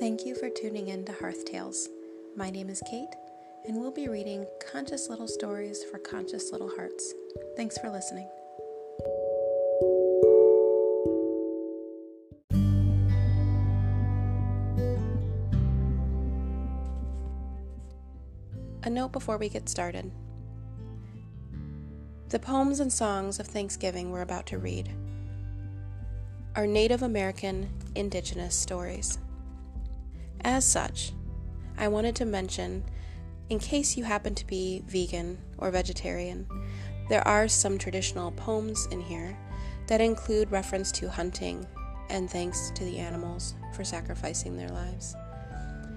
Thank you for tuning in to Hearth Tales. My name is Kate, and we'll be reading conscious little stories for conscious little hearts. Thanks for listening. A note before we get started. The poems and songs of Thanksgiving we're about to read are Native American Indigenous stories. As such, I wanted to mention, in case you happen to be vegan or vegetarian, there are some traditional poems in here that include reference to hunting and thanks to the animals for sacrificing their lives.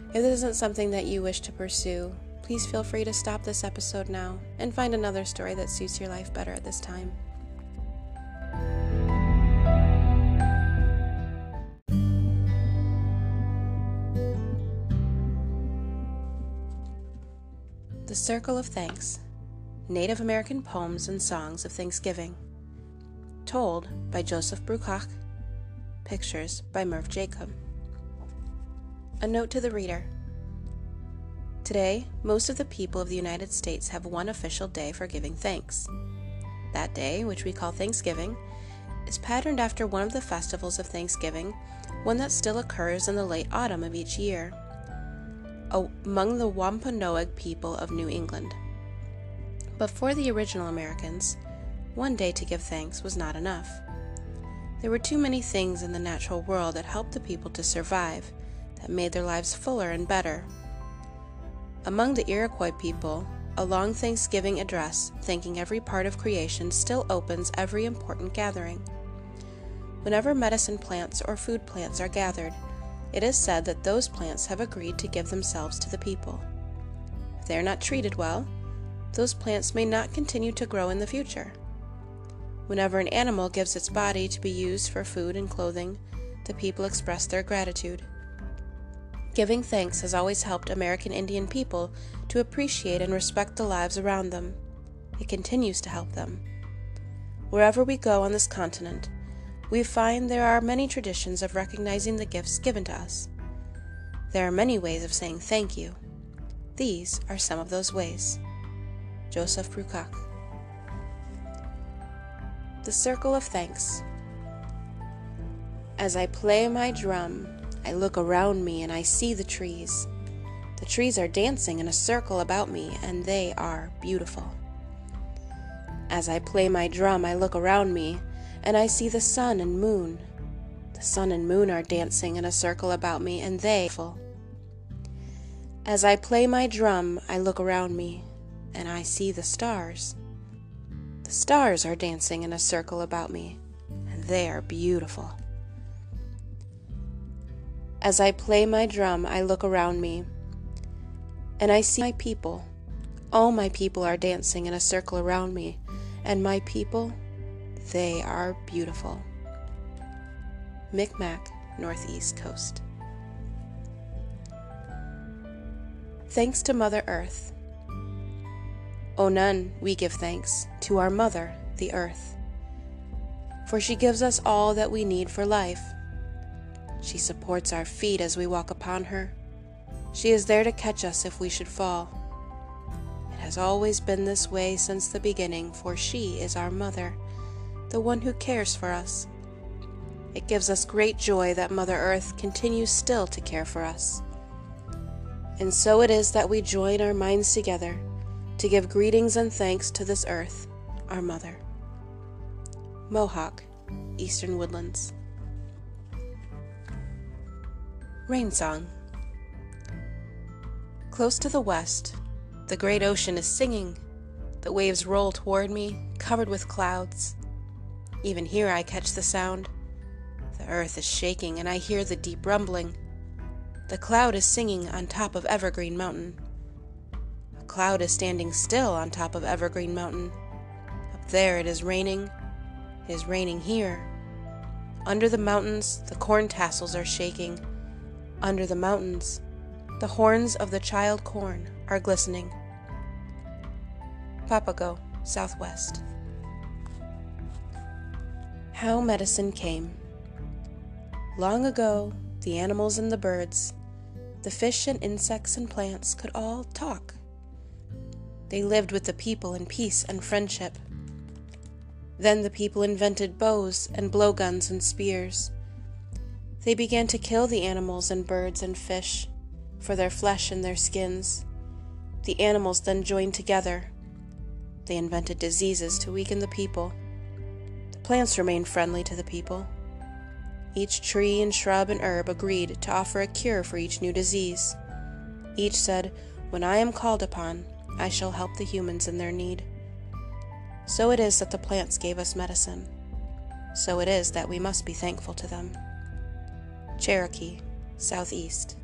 If this isn't something that you wish to pursue, please feel free to stop this episode now and find another story that suits your life better at this time. Circle of Thanks Native American Poems and Songs of Thanksgiving. Told by Joseph Bruchac. Pictures by Murv Jacob. A note to the reader. Today, most of the people of the United States have one official day for giving thanks. That day, which we call Thanksgiving, is patterned after one of the festivals of Thanksgiving, one that still occurs in the late autumn of each year among the Wampanoag people of New England. But for the original Americans, one day to give thanks was not enough. There were too many things in the natural world that helped the people to survive, that made their lives fuller and better. Among the Iroquois people, a long Thanksgiving address thanking every part of creation still opens every important gathering. Whenever medicine plants or food plants are gathered, it is said that those plants have agreed to give themselves to the people. If they are not treated well, those plants may not continue to grow in the future. Whenever an animal gives its body to be used for food and clothing, the people express their gratitude. Giving thanks has always helped American Indian people to appreciate and respect the lives around them. It continues to help them. Wherever we go on this continent, we find there are many traditions of recognizing the gifts given to us. There are many ways of saying thank you. These are some of those ways. Joseph Bruchac. The Circle of Thanks. As I play my drum, I look around me and I see the trees. The trees are dancing in a circle about me, and they are beautiful. As I play my drum, I look around me and I see the sun and moon. The sun and moon are dancing in a circle about me, and they. As I play my drum, I look around me, and I see the stars. The stars are dancing in a circle about me, and they are beautiful. As I play my drum, I look around me, and I see my people. All my people are dancing in a circle around me, and my people they are beautiful. Micmac, Northeast Coast. Thanks to Mother Earth. O none, we give thanks to our Mother, the Earth, for she gives us all that we need for life. She supports our feet as we walk upon her. She is there to catch us if we should fall. It has always been this way since the beginning, for she is our mother the one who cares for us. It gives us great joy that Mother Earth continues still to care for us. And so it is that we join our minds together to give greetings and thanks to this earth, our mother. Mohawk, Eastern Woodlands. Rain Song. Close to the west, the great ocean is singing. The waves roll toward me, covered with clouds. Even here I catch the sound. The earth is shaking, and I hear the deep rumbling. The cloud is singing on top of Evergreen Mountain. A cloud is standing still on top of Evergreen Mountain. Up there it is raining. It is raining here. Under the mountains, the corn tassels are shaking. Under the mountains, the horns of the child corn are glistening. Papago, Southwest. How Medicine Came. Long ago, the animals and the birds, the fish and insects and plants could all talk. They lived with the people in peace and friendship. Then the people invented bows and blowguns and spears. They began to kill the animals and birds and fish for their flesh and their skins. The animals then joined together. They invented diseases to weaken the people. Plants remained friendly to the people. Each tree and shrub and herb agreed to offer a cure for each new disease. Each said, When I am called upon, I shall help the humans in their need. So it is that the plants gave us medicine. So it is that we must be thankful to them. Cherokee, Southeast.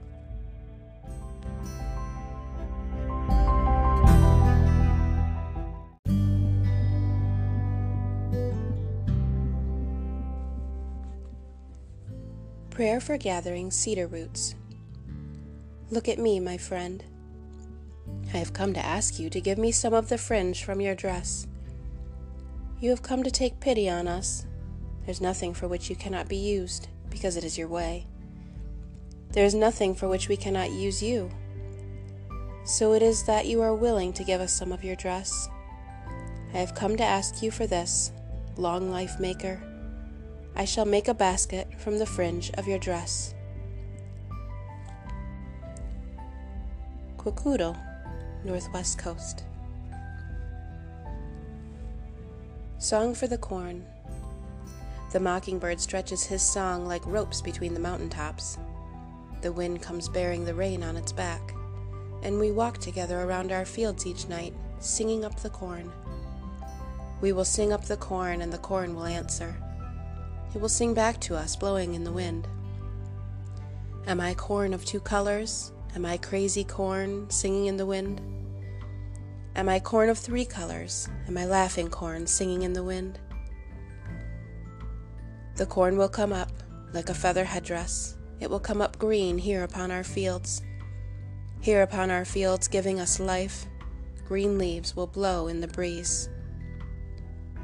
Prayer for Gathering Cedar Roots. Look at me, my friend. I have come to ask you to give me some of the fringe from your dress. You have come to take pity on us. There's nothing for which you cannot be used, because it is your way. There is nothing for which we cannot use you. So it is that you are willing to give us some of your dress. I have come to ask you for this, long life maker. I shall make a basket from the fringe of your dress. Kwakiutl, Northwest Coast. Song for the Corn. The mockingbird stretches his song like ropes between the mountain tops. The wind comes bearing the rain on its back, and we walk together around our fields each night, singing up the corn. We will sing up the corn, and the corn will answer. It will sing back to us, blowing in the wind. Am I corn of two colors? Am I crazy corn singing in the wind? Am I corn of three colors? Am I laughing corn singing in the wind? The corn will come up like a feather headdress. It will come up green here upon our fields. Here upon our fields, giving us life, green leaves will blow in the breeze.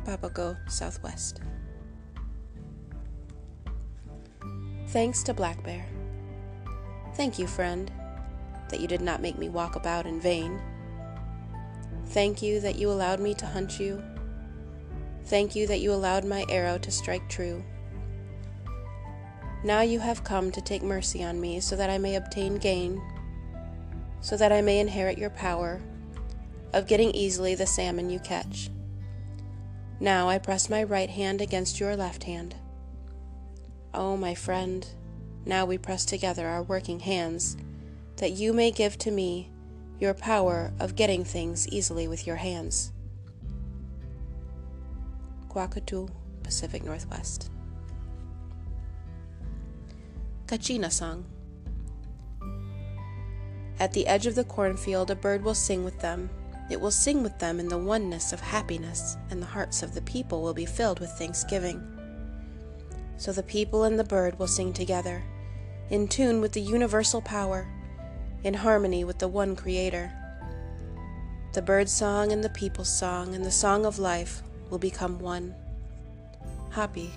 Papago, Southwest. Thanks to Black Bear. Thank you, friend, that you did not make me walk about in vain. Thank you that you allowed me to hunt you. Thank you that you allowed my arrow to strike true. Now you have come to take mercy on me so that I may obtain gain, so that I may inherit your power of getting easily the salmon you catch. Now I press my right hand against your left hand Oh, my friend, now we press together our working hands, that you may give to me your power of getting things easily with your hands. Kwakiutl, Pacific Northwest. Kachina Song At the edge of the cornfield, a bird will sing with them. It will sing with them in the oneness of happiness, and the hearts of the people will be filled with thanksgiving. So the people and the bird will sing together, in tune with the universal power, in harmony with the one Creator. The bird's song and the people's song and the song of life will become one. Hopi,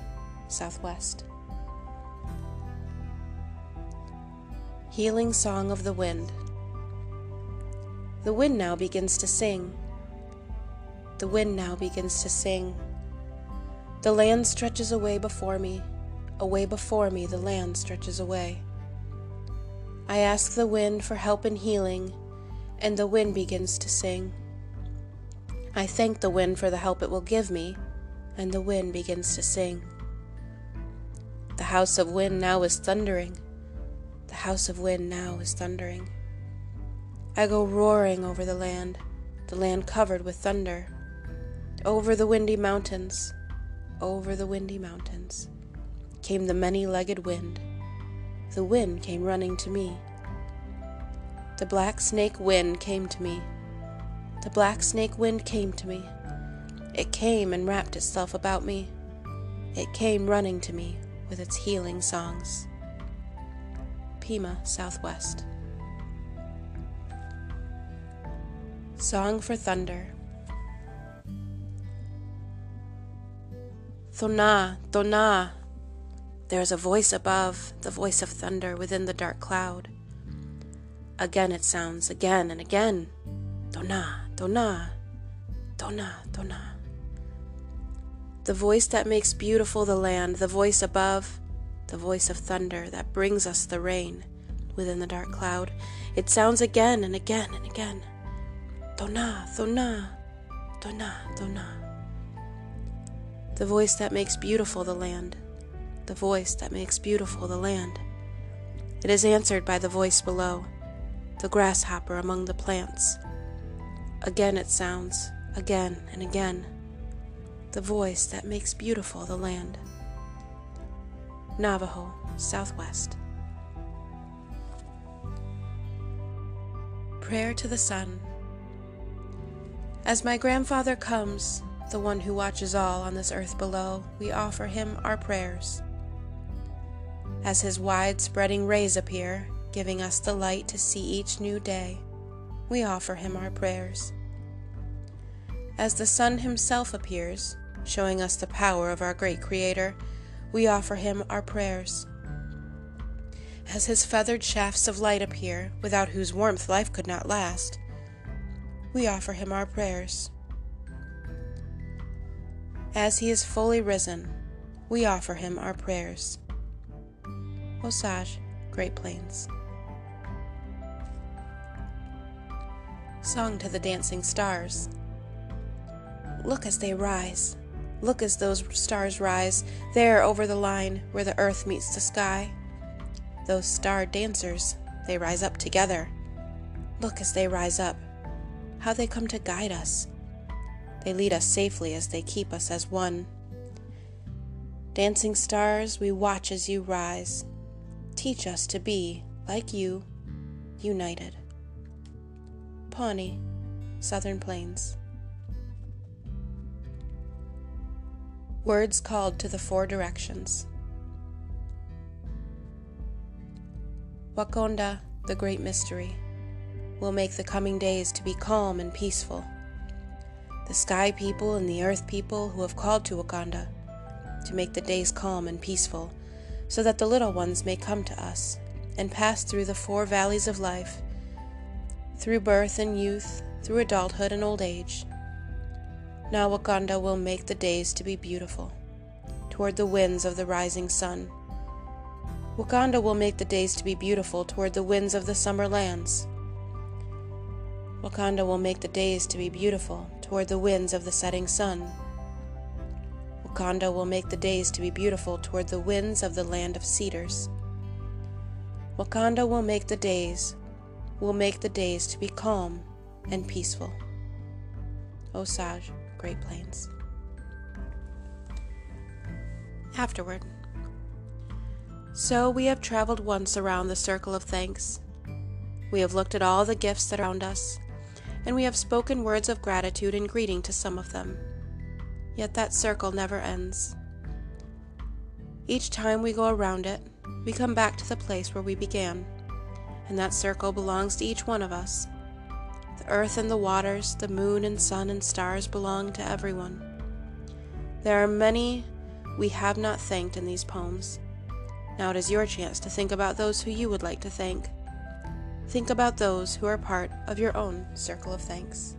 Southwest. Healing Song of the Wind. The wind now begins to sing. The wind now begins to sing. The land stretches away before me, away before me, the land stretches away. I ask the wind for help and healing, and the wind begins to sing. I thank the wind for the help it will give me, and the wind begins to sing. The house of wind now is thundering. The house of wind now is thundering. I go roaring over the land, the land covered with thunder, over the windy mountains over the windy mountains came the many legged wind. The wind came running to me. The black snake wind came to me. The black snake wind came to me. It came and wrapped itself about me. It came running to me with its healing songs. Pima, Southwest. Song for Thunder. Thona, Thona. There is a voice above, the voice of thunder within the dark cloud. Again it sounds, again and again. Dona, dona, dona, dona. The voice that makes beautiful the land, the voice above, the voice of thunder that brings us the rain within the dark cloud. It sounds again and again and again. Dona, dona, dona, dona. The voice that makes beautiful the land, the voice that makes beautiful the land. It is answered by the voice below, the grasshopper among the plants. Again it sounds, again and again, the voice that makes beautiful the land. Navajo, Southwest. Prayer to the Sun. As my grandfather comes, the one who watches all on this earth below, we offer him our prayers. As his wide spreading rays appear, giving us the light to see each new day, we offer him our prayers. As the sun himself appears, showing us the power of our great Creator, we offer him our prayers. As his feathered shafts of light appear, without whose warmth life could not last, we offer him our prayers. As he is fully risen, we offer him our prayers. Osage, Great Plains. Song to the Dancing Stars. Look as they rise. Look as those stars rise, there over the line where the earth meets the sky. Those star dancers, they rise up together. Look as they rise up, how they come to guide us. They lead us safely as they keep us as one. Dancing stars, we watch as you rise. Teach us to be, like you, united. Pawnee, Southern Plains. Words called to the four directions. Wakonda, the great mystery, will make the coming days to be calm and peaceful. The sky people and the earth people who have called to Wakanda to make the days calm and peaceful, so that the little ones may come to us and pass through the four valleys of life, through birth and youth, through adulthood and old age now Wakanda will make the days to be beautiful, toward the winds of the rising sun. Wakanda will make the days to be beautiful toward the winds of the summer lands. Wakanda will make the days to be beautiful toward the winds of the setting sun. Wakanda will make the days to be beautiful toward the winds of the land of cedars. Wakanda will make the days, will make the days to be calm and peaceful. Osage. Great Plains. Afterward. So we have traveled once around the circle of thanks. We have looked at all the gifts that are around us, and we have spoken words of gratitude and greeting to some of them. Yet that circle never ends. Each time we go around it, we come back to the place where we began, and that circle belongs to each one of us the earth and the waters, the moon and sun and stars belong to everyone. There are many we have not thanked in these poems. Now it is your chance to think about those who you would like to thank. Think about those who are part of your own circle of thanks.